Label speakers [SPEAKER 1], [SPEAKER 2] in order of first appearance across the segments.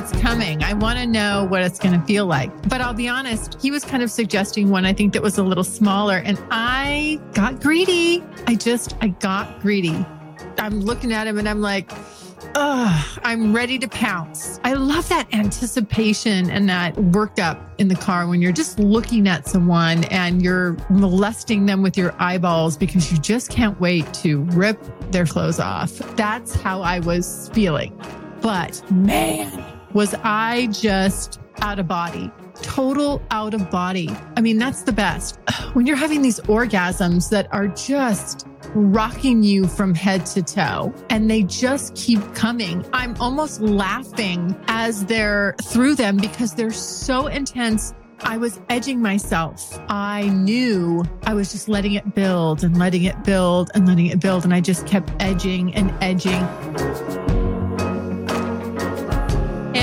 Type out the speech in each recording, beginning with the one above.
[SPEAKER 1] What's coming. I want to know what it's going to feel like. But I'll be honest, he was kind of suggesting one I think that was a little smaller and I got greedy. I just, I got greedy. I'm looking at him and I'm like, Ugh, I'm ready to pounce. I love that anticipation and that workup in the car when you're just looking at someone and you're molesting them with your eyeballs because you just can't wait to rip their clothes off. That's how I was feeling. But man, was I just out of body, total out of body. I mean, that's the best. When you're having these orgasms that are just rocking you from head to toe and they just keep coming. I'm almost laughing as they're through them because they're so intense. I was edging myself. I knew I was just letting it build and letting it build and letting it build. And I just kept edging and edging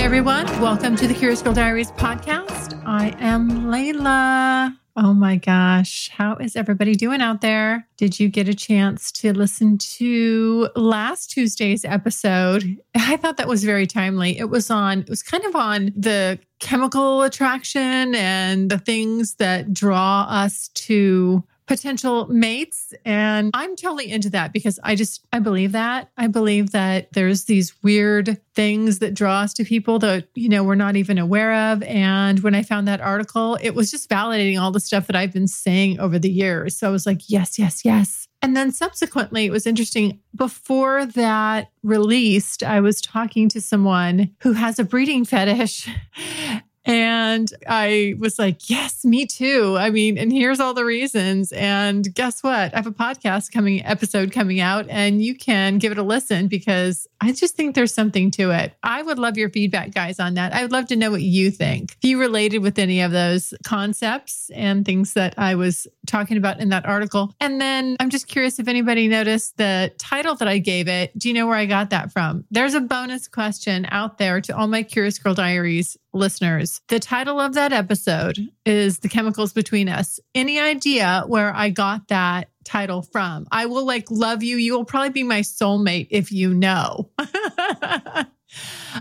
[SPEAKER 1] everyone. Welcome to the Curious Girl Diaries podcast. I am Layla. Oh my gosh. How is everybody doing out there? Did you get a chance to listen to last Tuesday's episode? I thought that was very timely. It was on, it was kind of on the chemical attraction and the things that draw us to potential mates. And I'm totally into that because I just, I believe that. I believe that there's these weird things that draw us to people that, you know, we're not even aware of. And when I found that article, it was just validating all the stuff that I've been saying over the years. So I was like, yes, yes, yes. And then subsequently, it was interesting. Before that released, I was talking to someone who has a breeding fetish. And I was like, yes, me too. I mean, and here's all the reasons. And guess what? I have a podcast coming, episode coming out, and you can give it a listen because I just think there's something to it. I would love your feedback, guys, on that. I would love to know what you think. If you related with any of those concepts and things that I was talking about in that article. And then I'm just curious if anybody noticed the title that I gave it. Do you know where I got that from? There's a bonus question out there to all my Curious Girl Diaries listeners. The title of that episode is The Chemicals Between Us. Any idea where I got that title from? I will like love you. You will probably be my soulmate if you know.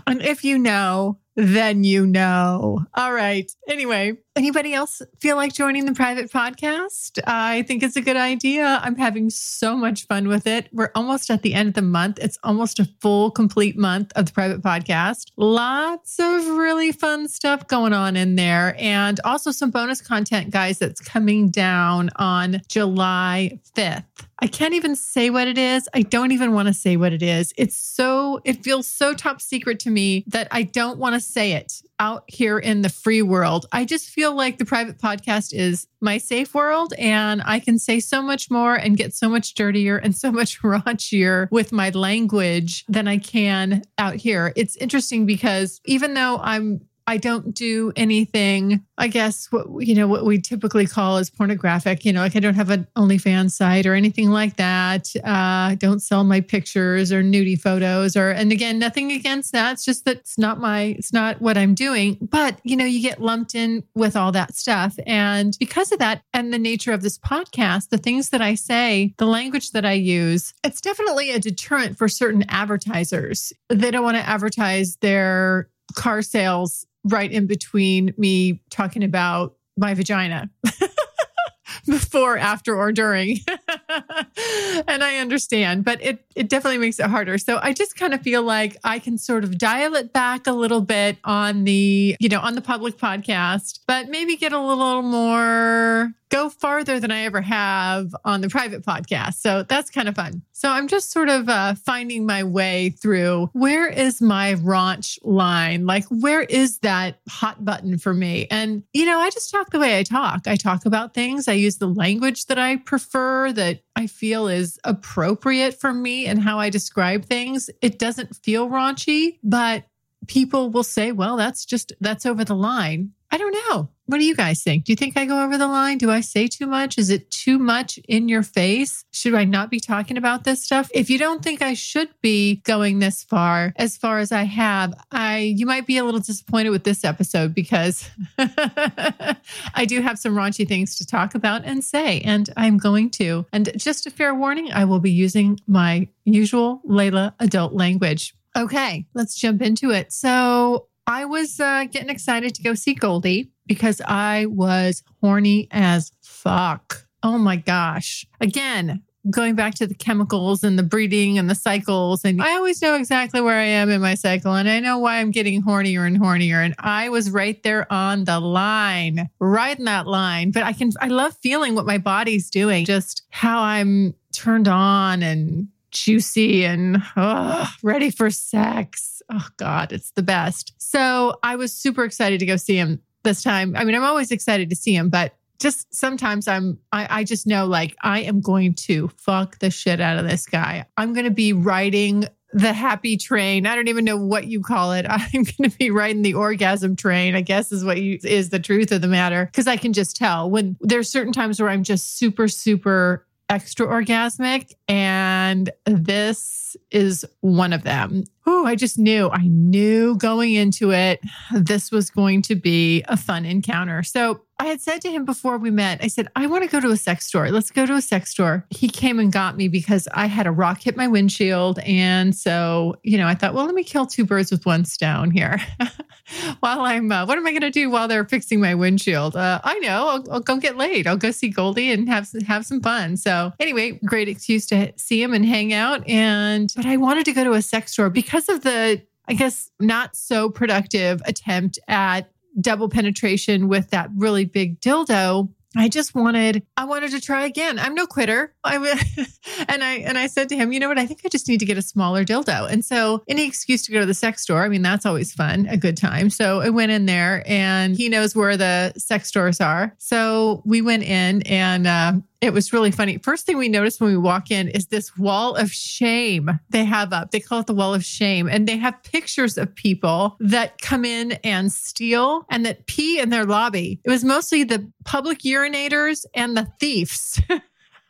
[SPEAKER 1] and if you know, then you know. All right. Anyway, anybody else feel like joining the private podcast? I think it's a good idea. I'm having so much fun with it. We're almost at the end of the month. It's almost a full, complete month of the private podcast. Lots of really fun stuff going on in there. And also some bonus content, guys, that's coming down on July 5th. I can't even say what it is. I don't even want to say what it is. It's so, it feels so top secret to me that I don't want to say it out here in the free world. I just feel like the private podcast is my safe world and I can say so much more and get so much dirtier and so much raunchier with my language than I can out here. It's interesting because even though I'm I don't do anything, I guess what you know what we typically call as pornographic. You know, like I don't have an OnlyFans site or anything like that. Uh, I don't sell my pictures or nudie photos or and again, nothing against that. It's just that it's not my it's not what I'm doing. But you know, you get lumped in with all that stuff. And because of that and the nature of this podcast, the things that I say, the language that I use, it's definitely a deterrent for certain advertisers. They don't want to advertise their car sales right in between me talking about my vagina. before, after, or during. and I understand, but it, it definitely makes it harder. So I just kind of feel like I can sort of dial it back a little bit on the, you know, on the public podcast, but maybe get a little more go farther than I ever have on the private podcast. So that's kind of fun. So I'm just sort of uh, finding my way through where is my raunch line? Like, where is that hot button for me? And, you know, I just talk the way I talk. I talk about things. I use the language that I prefer, that I feel is appropriate for me and how I describe things. It doesn't feel raunchy, but people will say, well, that's just, that's over the line. I don't know. What do you guys think? Do you think I go over the line? Do I say too much? Is it too much in your face? Should I not be talking about this stuff? If you don't think I should be going this far, as far as I have, I you might be a little disappointed with this episode because I do have some raunchy things to talk about and say, and I'm going to. And just a fair warning, I will be using my usual Layla adult language. Okay, let's jump into it. So I was uh, getting excited to go see Goldie because I was horny as fuck. Oh my gosh. Again, going back to the chemicals and the breeding and the cycles. And I always know exactly where I am in my cycle and I know why I'm getting hornier and hornier. And I was right there on the line, right in that line. But I can, I love feeling what my body's doing, just how I'm turned on and juicy and oh, ready for sex. Oh God, it's the best. So I was super excited to go see him this time. I mean, I'm always excited to see him, but just sometimes I'm I, I just know like I am going to fuck the shit out of this guy. I'm gonna be riding the happy train. I don't even know what you call it. I'm going to be riding the orgasm train, I guess is what you is the truth of the matter. Cause I can just tell when there's certain times where I'm just super, super extra orgasmic. And this is one of them. Oh, I just knew, I knew going into it, this was going to be a fun encounter. So I had said to him before we met, I said, I want to go to a sex store. Let's go to a sex store. He came and got me because I had a rock hit my windshield. And so, you know, I thought, well, let me kill two birds with one stone here. while I'm, uh, what am I going to do while they're fixing my windshield? Uh, I know, I'll, I'll, go get laid. I'll go see Goldie and have, have some fun. So, anyway, great excuse to see him and hang out. And, but I wanted to go to a sex store because of the, I guess, not so productive attempt at double penetration with that really big dildo. I just wanted, I wanted to try again. I'm no quitter. I and I and I said to him, you know what? I think I just need to get a smaller dildo. And so any excuse to go to the sex store, I mean, that's always fun, a good time. So I went in there, and he knows where the sex stores are. So we went in, and uh, it was really funny. First thing we noticed when we walk in is this wall of shame they have up. They call it the wall of shame. And they have pictures of people that come in and steal and that pee in their lobby. It was mostly the public urinators and the thieves.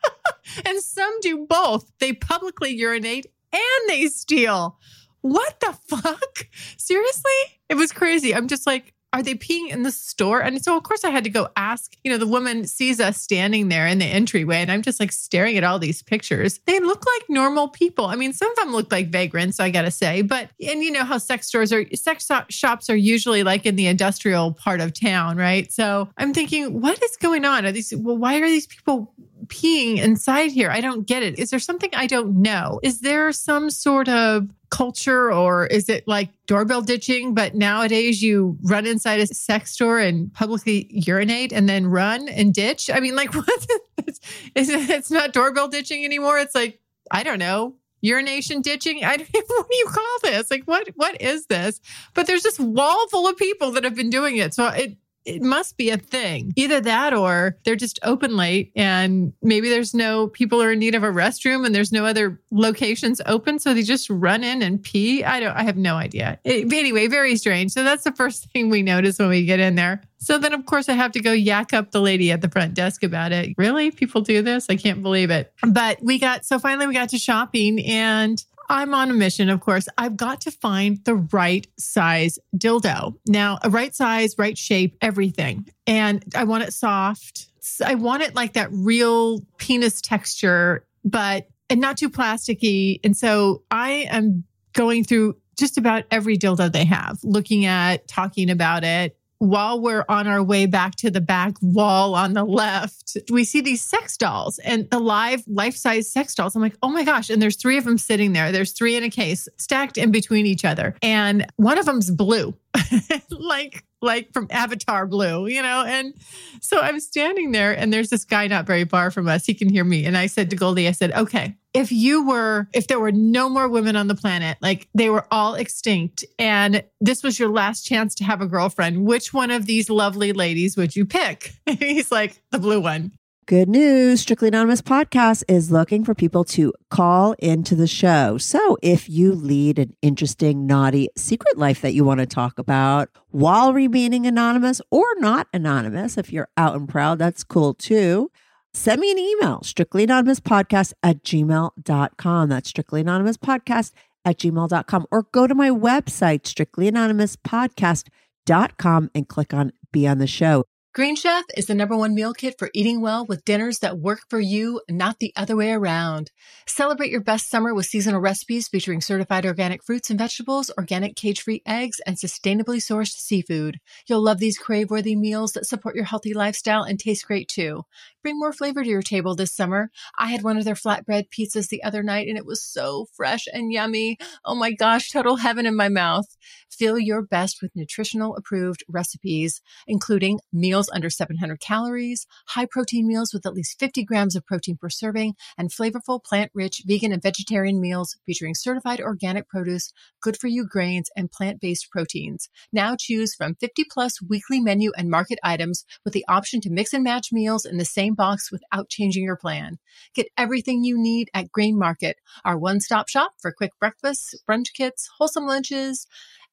[SPEAKER 1] and some do both. They publicly urinate and they steal. What the fuck? Seriously? It was crazy. I'm just like, are they peeing in the store? And so, of course, I had to go ask. You know, the woman sees us standing there in the entryway, and I'm just like staring at all these pictures. They look like normal people. I mean, some of them look like vagrants, I got to say. But, and you know how sex stores are, sex shops are usually like in the industrial part of town, right? So I'm thinking, what is going on? Are these, well, why are these people peeing inside here? I don't get it. Is there something I don't know? Is there some sort of culture or is it like doorbell ditching but nowadays you run inside a sex store and publicly urinate and then run and ditch? I mean like what? It's, it's not doorbell ditching anymore. It's like i don't know urination ditching? I don't what do you call this? Like what what is this? But there's this wall full of people that have been doing it. So it it must be a thing. Either that or they're just open late and maybe there's no people are in need of a restroom and there's no other locations open. So they just run in and pee. I don't, I have no idea. It, anyway, very strange. So that's the first thing we notice when we get in there. So then, of course, I have to go yak up the lady at the front desk about it. Really? People do this? I can't believe it. But we got, so finally we got to shopping and I'm on a mission, of course. I've got to find the right size dildo. Now, a right size, right shape, everything. And I want it soft. I want it like that real penis texture, but and not too plasticky. And so I am going through just about every dildo they have, looking at, talking about it, while we're on our way back to the back wall on the left, we see these sex dolls and the live life size sex dolls. I'm like, oh my gosh. And there's three of them sitting there. There's three in a case stacked in between each other. And one of them's blue, like like from Avatar Blue, you know? And so I'm standing there and there's this guy not very far from us. He can hear me. And I said to Goldie, I said, okay, if you were, if there were no more women on the planet, like they were all extinct, and this was your last chance to have a girlfriend, which one of these lovely ladies would you pick? He's like, the blue one.
[SPEAKER 2] Good news Strictly Anonymous Podcast is looking for people to call into the show. So if you lead an interesting, naughty secret life that you want to talk about while remaining anonymous or not anonymous, if you're out and proud, that's cool too. Send me an email, strictly anonymous podcast at gmail.com. That's strictly anonymous podcast at gmail.com. Or go to my website, strictlyanonymouspodcast.com, and click on Be on the Show.
[SPEAKER 3] Green Chef is the number one meal kit for eating well with dinners that work for you, not the other way around. Celebrate your best summer with seasonal recipes featuring certified organic fruits and vegetables, organic cage-free eggs, and sustainably sourced seafood. You'll love these crave-worthy meals that support your healthy lifestyle and taste great too. Bring more flavor to your table this summer. I had one of their flatbread pizzas the other night and it was so fresh and yummy. Oh my gosh, total heaven in my mouth. Fill your best with nutritional approved recipes, including meals under 700 calories, high protein meals with at least 50 grams of protein per serving, and flavorful plant rich vegan and vegetarian meals featuring certified organic produce, good for you grains, and plant based proteins. Now choose from 50 plus weekly menu and market items with the option to mix and match meals in the same box without changing your plan. Get everything you need at Green Market, our one stop shop for quick breakfasts, brunch kits, wholesome lunches,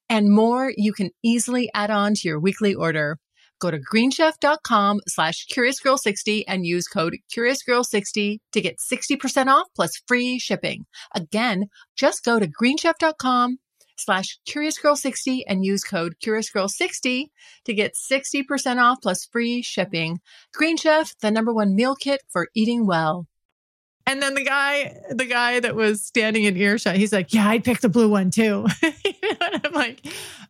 [SPEAKER 3] and more you can easily add on to your weekly order. Go to greenchef.com slash curiousgirl60 and use code curiousgirl60 to get 60% off plus free shipping. Again, just go to greenchef.com slash curiousgirl60 and use code curiousgirl60 to get 60% off plus free shipping. Green Chef, the number one meal kit for eating well.
[SPEAKER 1] And then the guy, the guy that was standing in earshot, he's like, "Yeah, I'd pick the blue one too." and I'm like,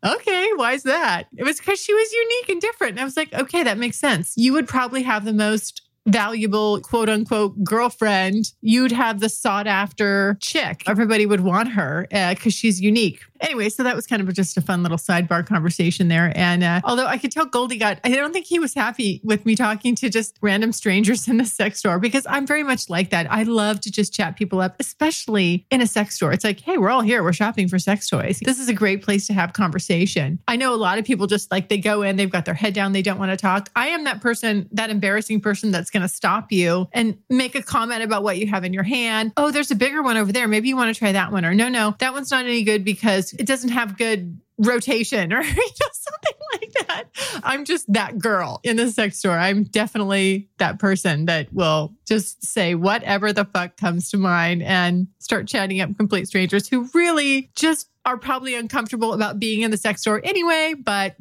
[SPEAKER 1] "Okay, why is that?" It was because she was unique and different. And I was like, "Okay, that makes sense. You would probably have the most valuable quote unquote girlfriend, you'd have the sought after chick. Everybody would want her because uh, she's unique. Anyway, so that was kind of just a fun little sidebar conversation there. And uh, although I could tell Goldie got, I don't think he was happy with me talking to just random strangers in the sex store because I'm very much like that. I love to just chat people up, especially in a sex store. It's like, hey, we're all here. We're shopping for sex toys. This is a great place to have conversation. I know a lot of people just like they go in, they've got their head down, they don't want to talk. I am that person, that embarrassing person that's going to stop you and make a comment about what you have in your hand. Oh, there's a bigger one over there. Maybe you want to try that one. Or no, no, that one's not any good because it doesn't have good rotation or you know, something like that. I'm just that girl in the sex store. I'm definitely that person that will just say whatever the fuck comes to mind and start chatting up complete strangers who really just are probably uncomfortable about being in the sex store anyway, but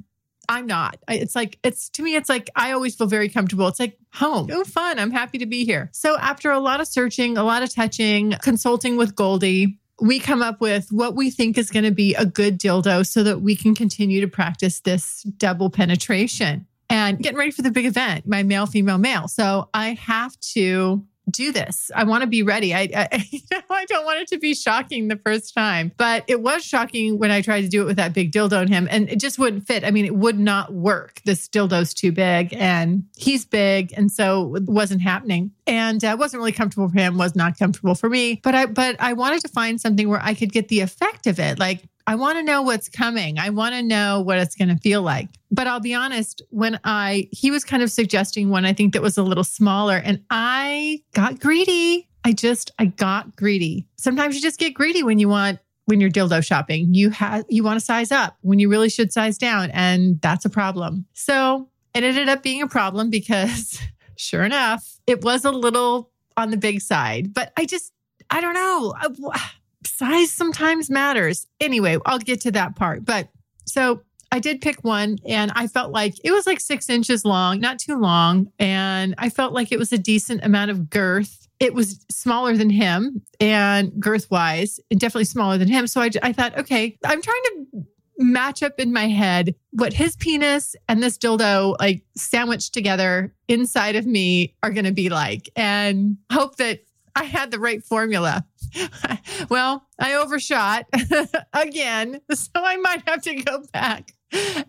[SPEAKER 1] I'm not. It's like, it's to me, it's like I always feel very comfortable. It's like home. Oh, fun. I'm happy to be here. So, after a lot of searching, a lot of touching, consulting with Goldie, we come up with what we think is going to be a good dildo so that we can continue to practice this double penetration and getting ready for the big event, my male, female, male. So I have to do this. I want to be ready. I, I, I don't want it to be shocking the first time, but it was shocking when I tried to do it with that big dildo on him and it just wouldn't fit. I mean, it would not work. This dildo's too big and he's big. And so it wasn't happening and uh, wasn't really comfortable for him, was not comfortable for me. But I, but I wanted to find something where I could get the effect of it. Like I want to know what's coming. I want to know what it's going to feel like. But I'll be honest, when I, he was kind of suggesting one I think that was a little smaller and I got greedy. I just, I got greedy. Sometimes you just get greedy when you want, when you're dildo shopping. You have, you want to size up when you really should size down. And that's a problem. So it ended up being a problem because sure enough, it was a little on the big side, but I just, I don't know. I, size sometimes matters. Anyway, I'll get to that part. But so I did pick one and I felt like it was like six inches long, not too long. And I felt like it was a decent amount of girth. It was smaller than him and girth wise, definitely smaller than him. So I, I thought, okay, I'm trying to match up in my head what his penis and this dildo like sandwiched together inside of me are going to be like and hope that I had the right formula. well, I overshot again, so I might have to go back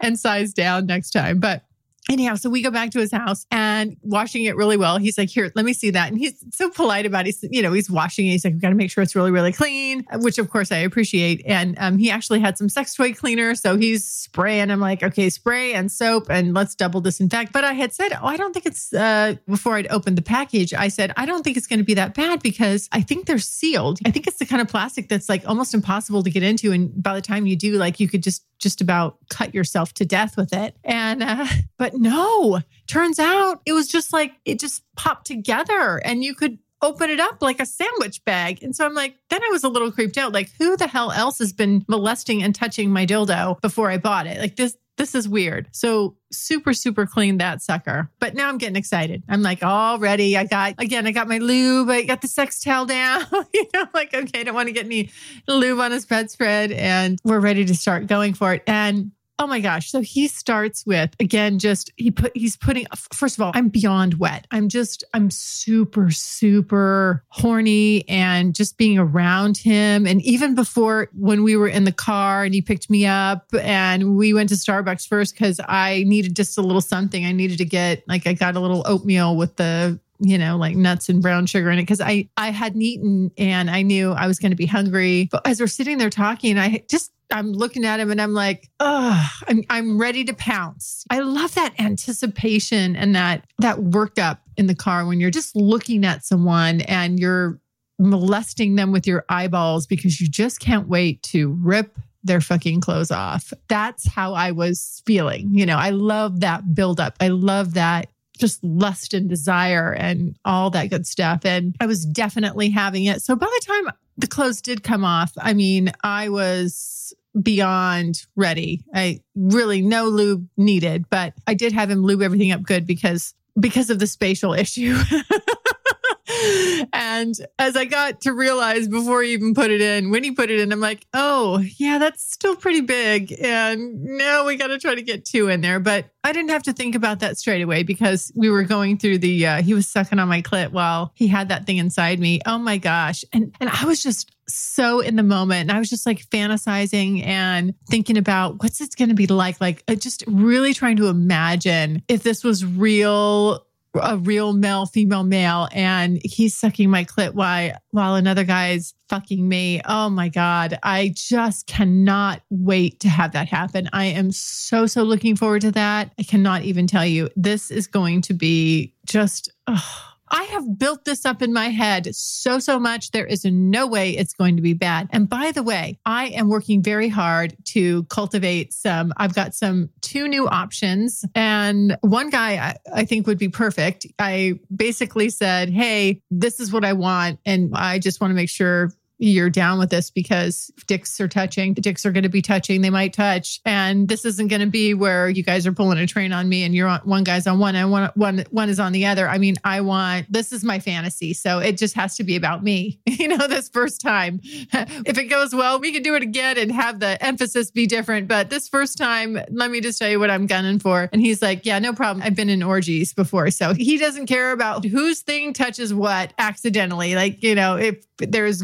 [SPEAKER 1] and size down next time. But anyhow, so we go back to his house and washing it really well. He's like, here, let me see that. And he's so polite about it. He's, you know, he's washing it. He's like, we got to make sure it's really, really clean, which of course I appreciate. And um, he actually had some sex toy cleaner. So he's spraying. I'm like, okay, spray and soap and let's double disinfect. But I had said, oh, I don't think it's, uh, before I'd opened the package, I said, I don't think it's going to be that bad because I think they're sealed. I think it's the kind of plastic that's like almost impossible to get into. And by the time you do, like you could just, just about cut yourself to death with it. And, uh, but no, turns out it was just like it just popped together and you could open it up like a sandwich bag. And so I'm like, then I was a little creeped out. Like, who the hell else has been molesting and touching my dildo before I bought it? Like this, this is weird. So super, super clean that sucker. But now I'm getting excited. I'm like, all ready. I got, again, I got my lube. I got the sex towel down. you know, like, okay, I don't want to get any lube on his bedspread. And we're ready to start going for it. And Oh my gosh. So he starts with again, just he put he's putting first of all, I'm beyond wet. I'm just I'm super, super horny and just being around him. And even before when we were in the car and he picked me up and we went to Starbucks first because I needed just a little something. I needed to get like I got a little oatmeal with the you know, like nuts and brown sugar in it because I I hadn't eaten and I knew I was going to be hungry. But as we're sitting there talking, I just I'm looking at him and I'm like, oh, I'm, I'm ready to pounce. I love that anticipation and that that workup in the car when you're just looking at someone and you're molesting them with your eyeballs because you just can't wait to rip their fucking clothes off. That's how I was feeling. You know, I love that buildup. I love that just lust and desire and all that good stuff. And I was definitely having it. So by the time the clothes did come off. I mean, I was beyond ready. I really no lube needed, but I did have him lube everything up good because because of the spatial issue. and as I got to realize before he even put it in, when he put it in, I'm like, oh, yeah, that's still pretty big. And now we got to try to get two in there. But I didn't have to think about that straight away because we were going through the, uh, he was sucking on my clit while he had that thing inside me. Oh my gosh. And, and I was just so in the moment. And I was just like fantasizing and thinking about what's it going to be like, like uh, just really trying to imagine if this was real a real male, female male, and he's sucking my clit while while another guy's fucking me. Oh my God. I just cannot wait to have that happen. I am so, so looking forward to that. I cannot even tell you. This is going to be just oh, I have built this up in my head so, so much. There is no way it's going to be bad. And by the way, I am working very hard to cultivate some. I've got some two new options, and one guy I, I think would be perfect. I basically said, Hey, this is what I want. And I just want to make sure you're down with this because dicks are touching. The dicks are going to be touching. They might touch. And this isn't going to be where you guys are pulling a train on me and you're on one guy's on one and one, one, one is on the other. I mean, I want, this is my fantasy. So it just has to be about me, you know, this first time. if it goes well, we can do it again and have the emphasis be different. But this first time, let me just tell you what I'm gunning for. And he's like, yeah, no problem. I've been in orgies before. So he doesn't care about whose thing touches what accidentally. Like, you know, if there's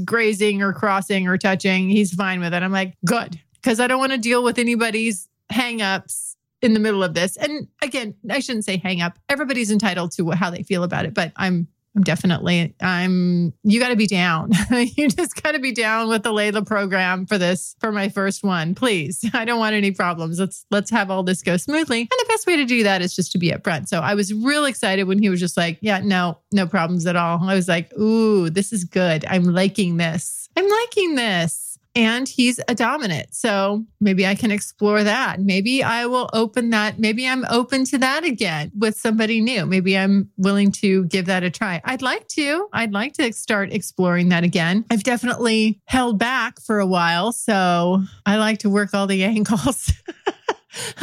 [SPEAKER 1] or crossing or touching, he's fine with it. I'm like, good, because I don't want to deal with anybody's hangups in the middle of this. And again, I shouldn't say hang up. Everybody's entitled to how they feel about it, but I'm I'm definitely I'm you got to be down. you just got to be down with the Layla program for this for my first one. Please. I don't want any problems. Let's let's have all this go smoothly. And the best way to do that is just to be upfront. So I was real excited when he was just like, "Yeah, no, no problems at all." I was like, "Ooh, this is good. I'm liking this. I'm liking this." And he's a dominant. So maybe I can explore that. Maybe I will open that. Maybe I'm open to that again with somebody new. Maybe I'm willing to give that a try. I'd like to. I'd like to start exploring that again. I've definitely held back for a while. So I like to work all the angles.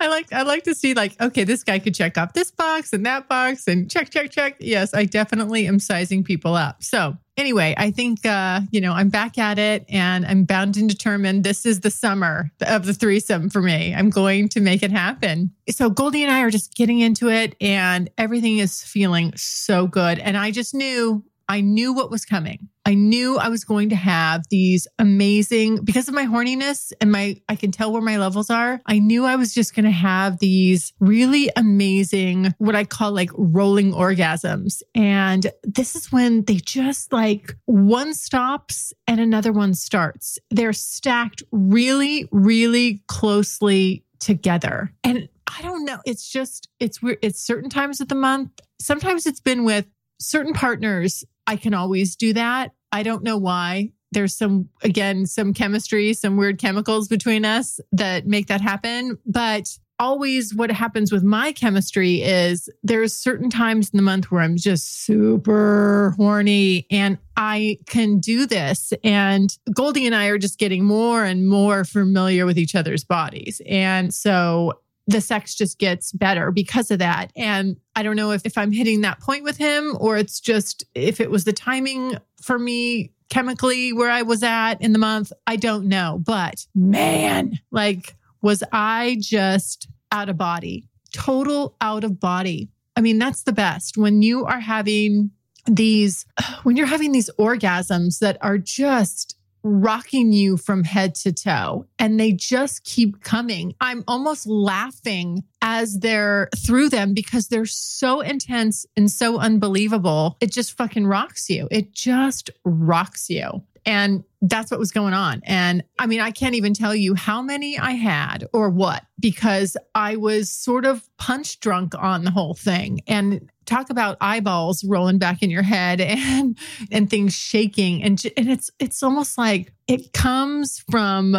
[SPEAKER 1] I like I like to see like okay this guy could check off this box and that box and check check check yes I definitely am sizing people up so anyway, I think, uh, you know, I'm back at it and I'm bound and determined this is the summer of the threesome for me. I'm going to make it happen. So Goldie and I are just getting into it and everything is feeling so good. And I just knew I knew what was coming. I knew I was going to have these amazing because of my horniness and my I can tell where my levels are. I knew I was just going to have these really amazing what I call like rolling orgasms. And this is when they just like one stops and another one starts. They're stacked really really closely together. And I don't know, it's just it's weird. It's certain times of the month. Sometimes it's been with certain partners. I can always do that. I don't know why. There's some, again, some chemistry, some weird chemicals between us that make that happen. But always what happens with my chemistry is there's certain times in the month where I'm just super horny and I can do this. And Goldie and I are just getting more and more familiar with each other's bodies. And so the sex just gets better because of that. And I don't know if, if I'm hitting that point with him or it's just if it was the timing for me chemically where I was at in the month. I don't know. But man, like, was I just out of body, total out of body. I mean, that's the best when you are having these, when you're having these orgasms that are just rocking you from head to toe and they just keep coming. I'm almost laughing as they're through them because they're so intense and so unbelievable. It just fucking rocks you. It just rocks you. And that's what was going on. And I mean, I can't even tell you how many I had or what, because I was sort of punch drunk on the whole thing. And talk about eyeballs rolling back in your head and and things shaking and and it's it's almost like it comes from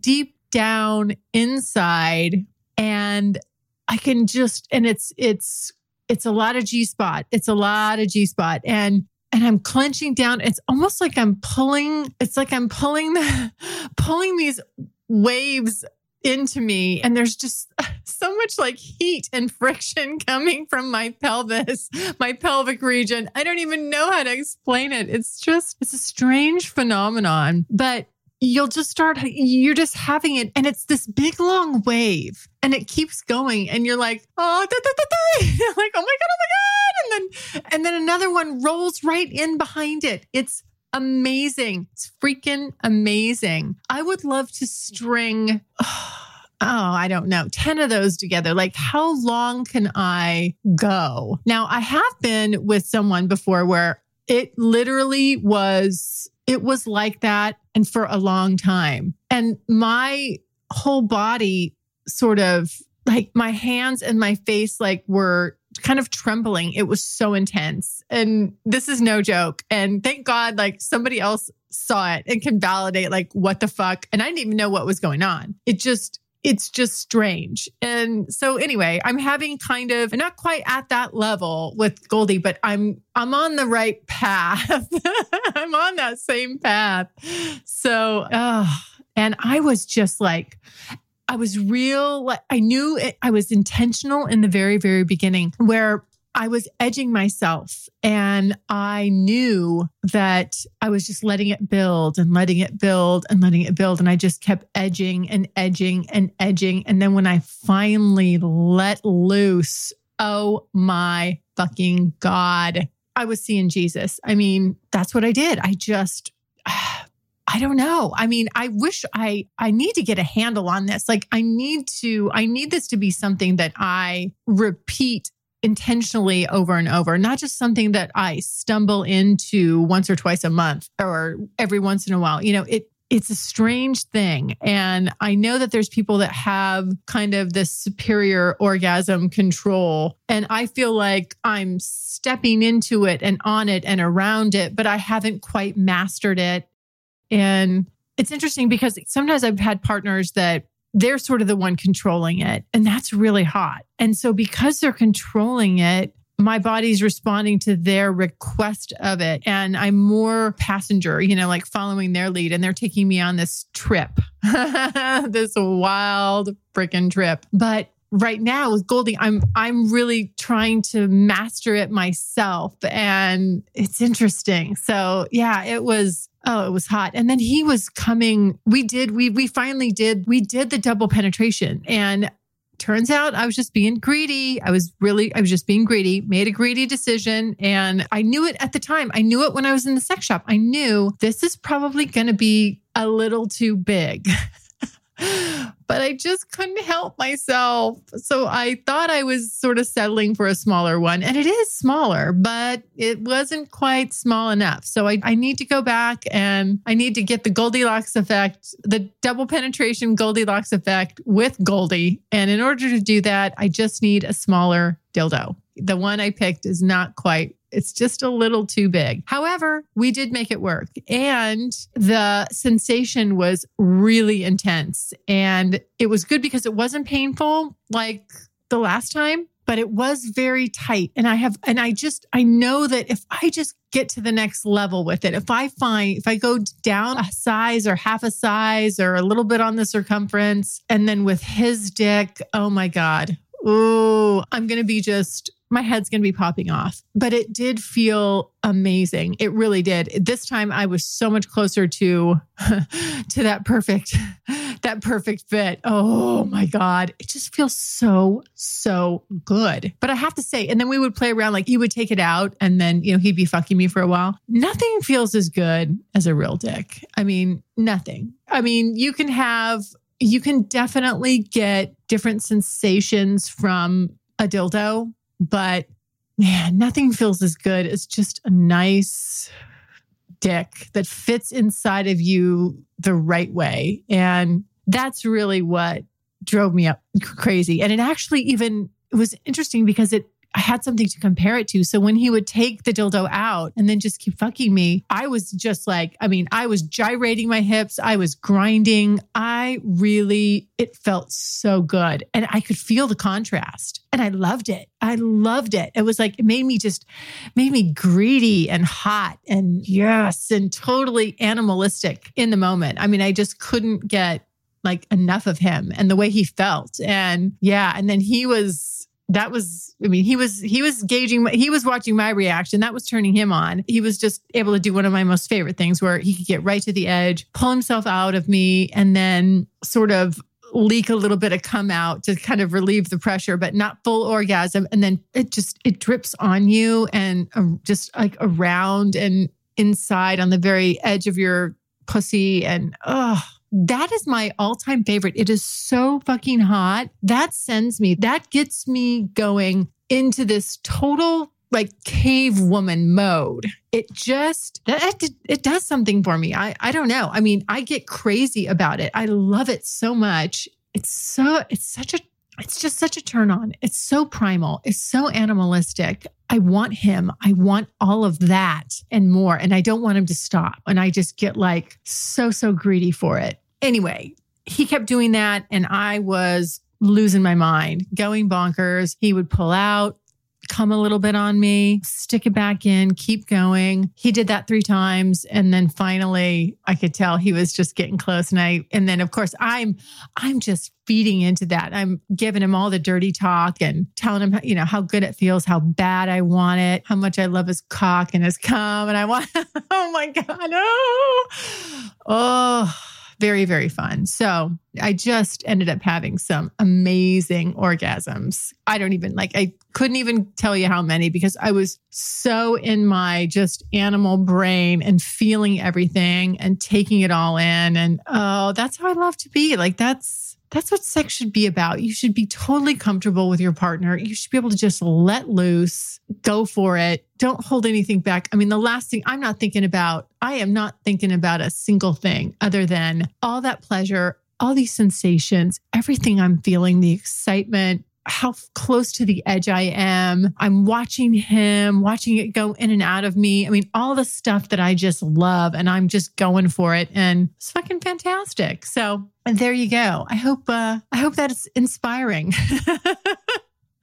[SPEAKER 1] deep down inside and I can just and it's it's it's a lot of G spot. It's a lot of G spot and and I'm clenching down. It's almost like I'm pulling, it's like I'm pulling the, pulling these waves into me. And there's just so much like heat and friction coming from my pelvis, my pelvic region. I don't even know how to explain it. It's just, it's a strange phenomenon, but you'll just start, you're just having it. And it's this big long wave and it keeps going. And you're like, oh, da, da, da, you're like, oh my God, oh my God and then and then another one rolls right in behind it. It's amazing. It's freaking amazing. I would love to string oh, I don't know, 10 of those together. Like, how long can I go? Now, I have been with someone before where it literally was, it was like that and for a long time. And my whole body sort of like my hands and my face like were kind of trembling. It was so intense. And this is no joke. And thank God, like somebody else saw it and can validate, like, what the fuck. And I didn't even know what was going on. It just, it's just strange. And so anyway, I'm having kind of not quite at that level with Goldie, but I'm I'm on the right path. I'm on that same path. So, uh, and I was just like I was real, like I knew it, I was intentional in the very, very beginning where I was edging myself and I knew that I was just letting it build and letting it build and letting it build. And I just kept edging and edging and edging. And then when I finally let loose, oh my fucking God, I was seeing Jesus. I mean, that's what I did. I just, I don't know. I mean, I wish I I need to get a handle on this. Like I need to I need this to be something that I repeat intentionally over and over, not just something that I stumble into once or twice a month or every once in a while. You know, it it's a strange thing. And I know that there's people that have kind of this superior orgasm control. And I feel like I'm stepping into it and on it and around it, but I haven't quite mastered it. And it's interesting because sometimes I've had partners that they're sort of the one controlling it, and that's really hot. And so, because they're controlling it, my body's responding to their request of it. And I'm more passenger, you know, like following their lead. And they're taking me on this trip, this wild freaking trip. But right now with Goldie, I'm I'm really trying to master it myself. And it's interesting. So yeah, it was Oh, it was hot. And then he was coming. We did, we we finally did, we did the double penetration. And turns out I was just being greedy. I was really, I was just being greedy, made a greedy decision. And I knew it at the time. I knew it when I was in the sex shop. I knew this is probably to be a little too big. but I just couldn't help myself. So I thought I was sort of settling for a smaller one. And it is smaller, but it wasn't quite small enough. So I, I need to go back and I need to get the Goldilocks effect, the double penetration Goldilocks effect with Goldie. And in order to do that, I just need a smaller dildo. The one I picked is not quite it's just a little too big. However, we did make it work and the sensation was really intense and it was good because it wasn't painful like the last time, but it was very tight. And I have, and I just, I know that if I just get to the next level with it, if I find, if I go down a size or half a size or a little bit on the circumference, and then with his dick, oh my God, oh, I'm going to be just my head's going to be popping off. But it did feel amazing. It really did. This time I was so much closer to to that perfect that perfect fit. Oh my god, it just feels so so good. But I have to say, and then we would play around like he would take it out and then, you know, he'd be fucking me for a while. Nothing feels as good as a real dick. I mean, nothing. I mean, you can have you can definitely get different sensations from a dildo but man, nothing feels as good as just a nice dick that fits inside of you the right way. And that's really what drove me up crazy. And it actually even it was interesting because it I had something to compare it to. So when he would take the dildo out and then just keep fucking me, I was just like, I mean, I was gyrating my hips, I was grinding. I really, it felt so good. And I could feel the contrast and I loved it. I loved it. It was like, it made me just, made me greedy and hot and yes, and totally animalistic in the moment. I mean, I just couldn't get like enough of him and the way he felt. And yeah. And then he was, that was i mean he was he was gauging he was watching my reaction. That was turning him on. He was just able to do one of my most favorite things where he could get right to the edge pull himself out of me and then sort of leak a little bit of come out to kind of relieve the pressure but not full orgasm. And then it just it drips on you and uh, just like around and inside on the very edge of your pussy. And oh that is my all time favorite. It is so fucking hot. That sends me, that gets me going into this total like cave woman mode. It just that it does something for me. I I don't know. I mean, I get crazy about it. I love it so much. It's so it's such a it's just such a turn on. It's so primal. It's so animalistic. I want him. I want all of that and more. And I don't want him to stop. And I just get like so, so greedy for it. Anyway, he kept doing that. And I was losing my mind, going bonkers. He would pull out, come a little bit on me, stick it back in, keep going. He did that three times. And then finally I could tell he was just getting close. And I, and then of course I'm, I'm just feeding into that. I'm giving him all the dirty talk and telling him, you know, how good it feels, how bad I want it, how much I love his cock and his cum. And I want, oh my God. Oh, oh very, very fun. So I just ended up having some amazing orgasms. I don't even like, I couldn't even tell you how many because I was so in my just animal brain and feeling everything and taking it all in. And oh, that's how I love to be. Like, that's, that's what sex should be about. You should be totally comfortable with your partner. You should be able to just let loose, go for it. Don't hold anything back. I mean, the last thing I'm not thinking about, I am not thinking about a single thing other than all that pleasure, all these sensations, everything I'm feeling, the excitement, how close to the edge I am. I'm watching him, watching it go in and out of me. I mean, all the stuff that I just love and I'm just going for it. And it's fucking fantastic. So and there you go. I hope uh I hope that is inspiring.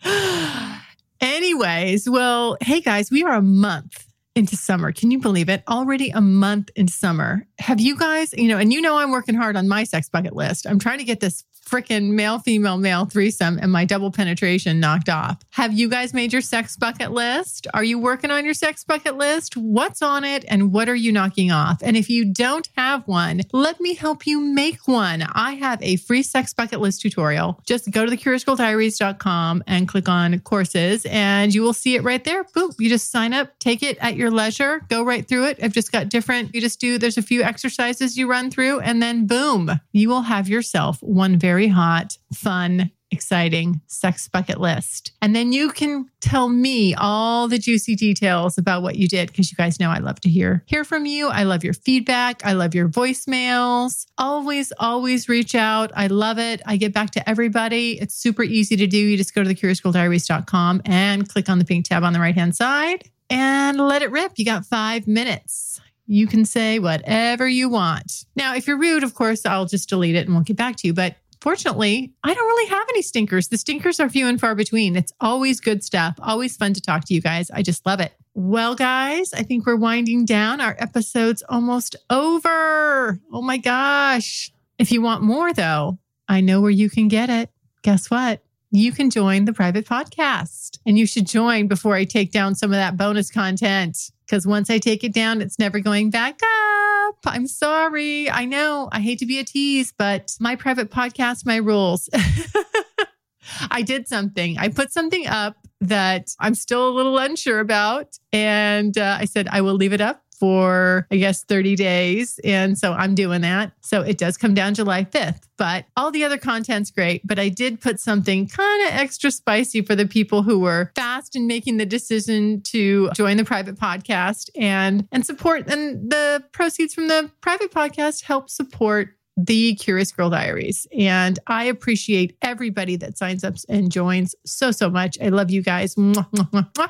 [SPEAKER 1] Anyways, well, hey guys, we are a month into summer. Can you believe it? Already a month in summer. Have you guys, you know, and you know, I'm working hard on my sex bucket list. I'm trying to get this freaking male, female, male threesome and my double penetration knocked off. Have you guys made your sex bucket list? Are you working on your sex bucket list? What's on it and what are you knocking off? And if you don't have one, let me help you make one. I have a free sex bucket list tutorial. Just go to thecuriousgirldiaries.com and click on courses and you will see it right there. Boom. You just sign up, take it at your leisure, go right through it. I've just got different, you just do, there's a few exercises you run through and then boom, you will have yourself one very very hot, fun, exciting sex bucket list. And then you can tell me all the juicy details about what you did because you guys know I love to hear hear from you. I love your feedback. I love your voicemails. Always always reach out. I love it. I get back to everybody. It's super easy to do. You just go to thecuriousgirldiaries.com and click on the pink tab on the right-hand side and let it rip. You got 5 minutes. You can say whatever you want. Now, if you're rude, of course, I'll just delete it and won't get back to you. But fortunately, I don't really have any stinkers. The stinkers are few and far between. It's always good stuff, always fun to talk to you guys. I just love it. Well, guys, I think we're winding down. Our episode's almost over. Oh my gosh. If you want more, though, I know where you can get it. Guess what? You can join the private podcast and you should join before I take down some of that bonus content. Because once I take it down, it's never going back up. I'm sorry. I know I hate to be a tease, but my private podcast, my rules. I did something. I put something up that I'm still a little unsure about. And uh, I said, I will leave it up for, I guess, 30 days. And so I'm doing that. So it does come down July 5th, but all the other content's great. But I did put something kind of extra spicy for the people who were fast in making the decision to join the private podcast and, and support. And the proceeds from the private podcast help support the Curious Girl Diaries. And I appreciate everybody that signs up and joins so, so much. I love you guys.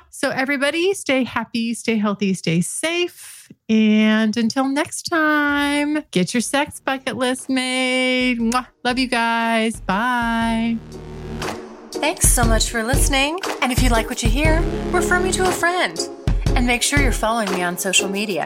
[SPEAKER 1] So, everybody, stay happy, stay healthy, stay safe. And until next time, get your sex bucket list made. Love you guys. Bye.
[SPEAKER 3] Thanks so much for listening. And if you like what you hear, refer me to a friend. And make sure you're following me on social media.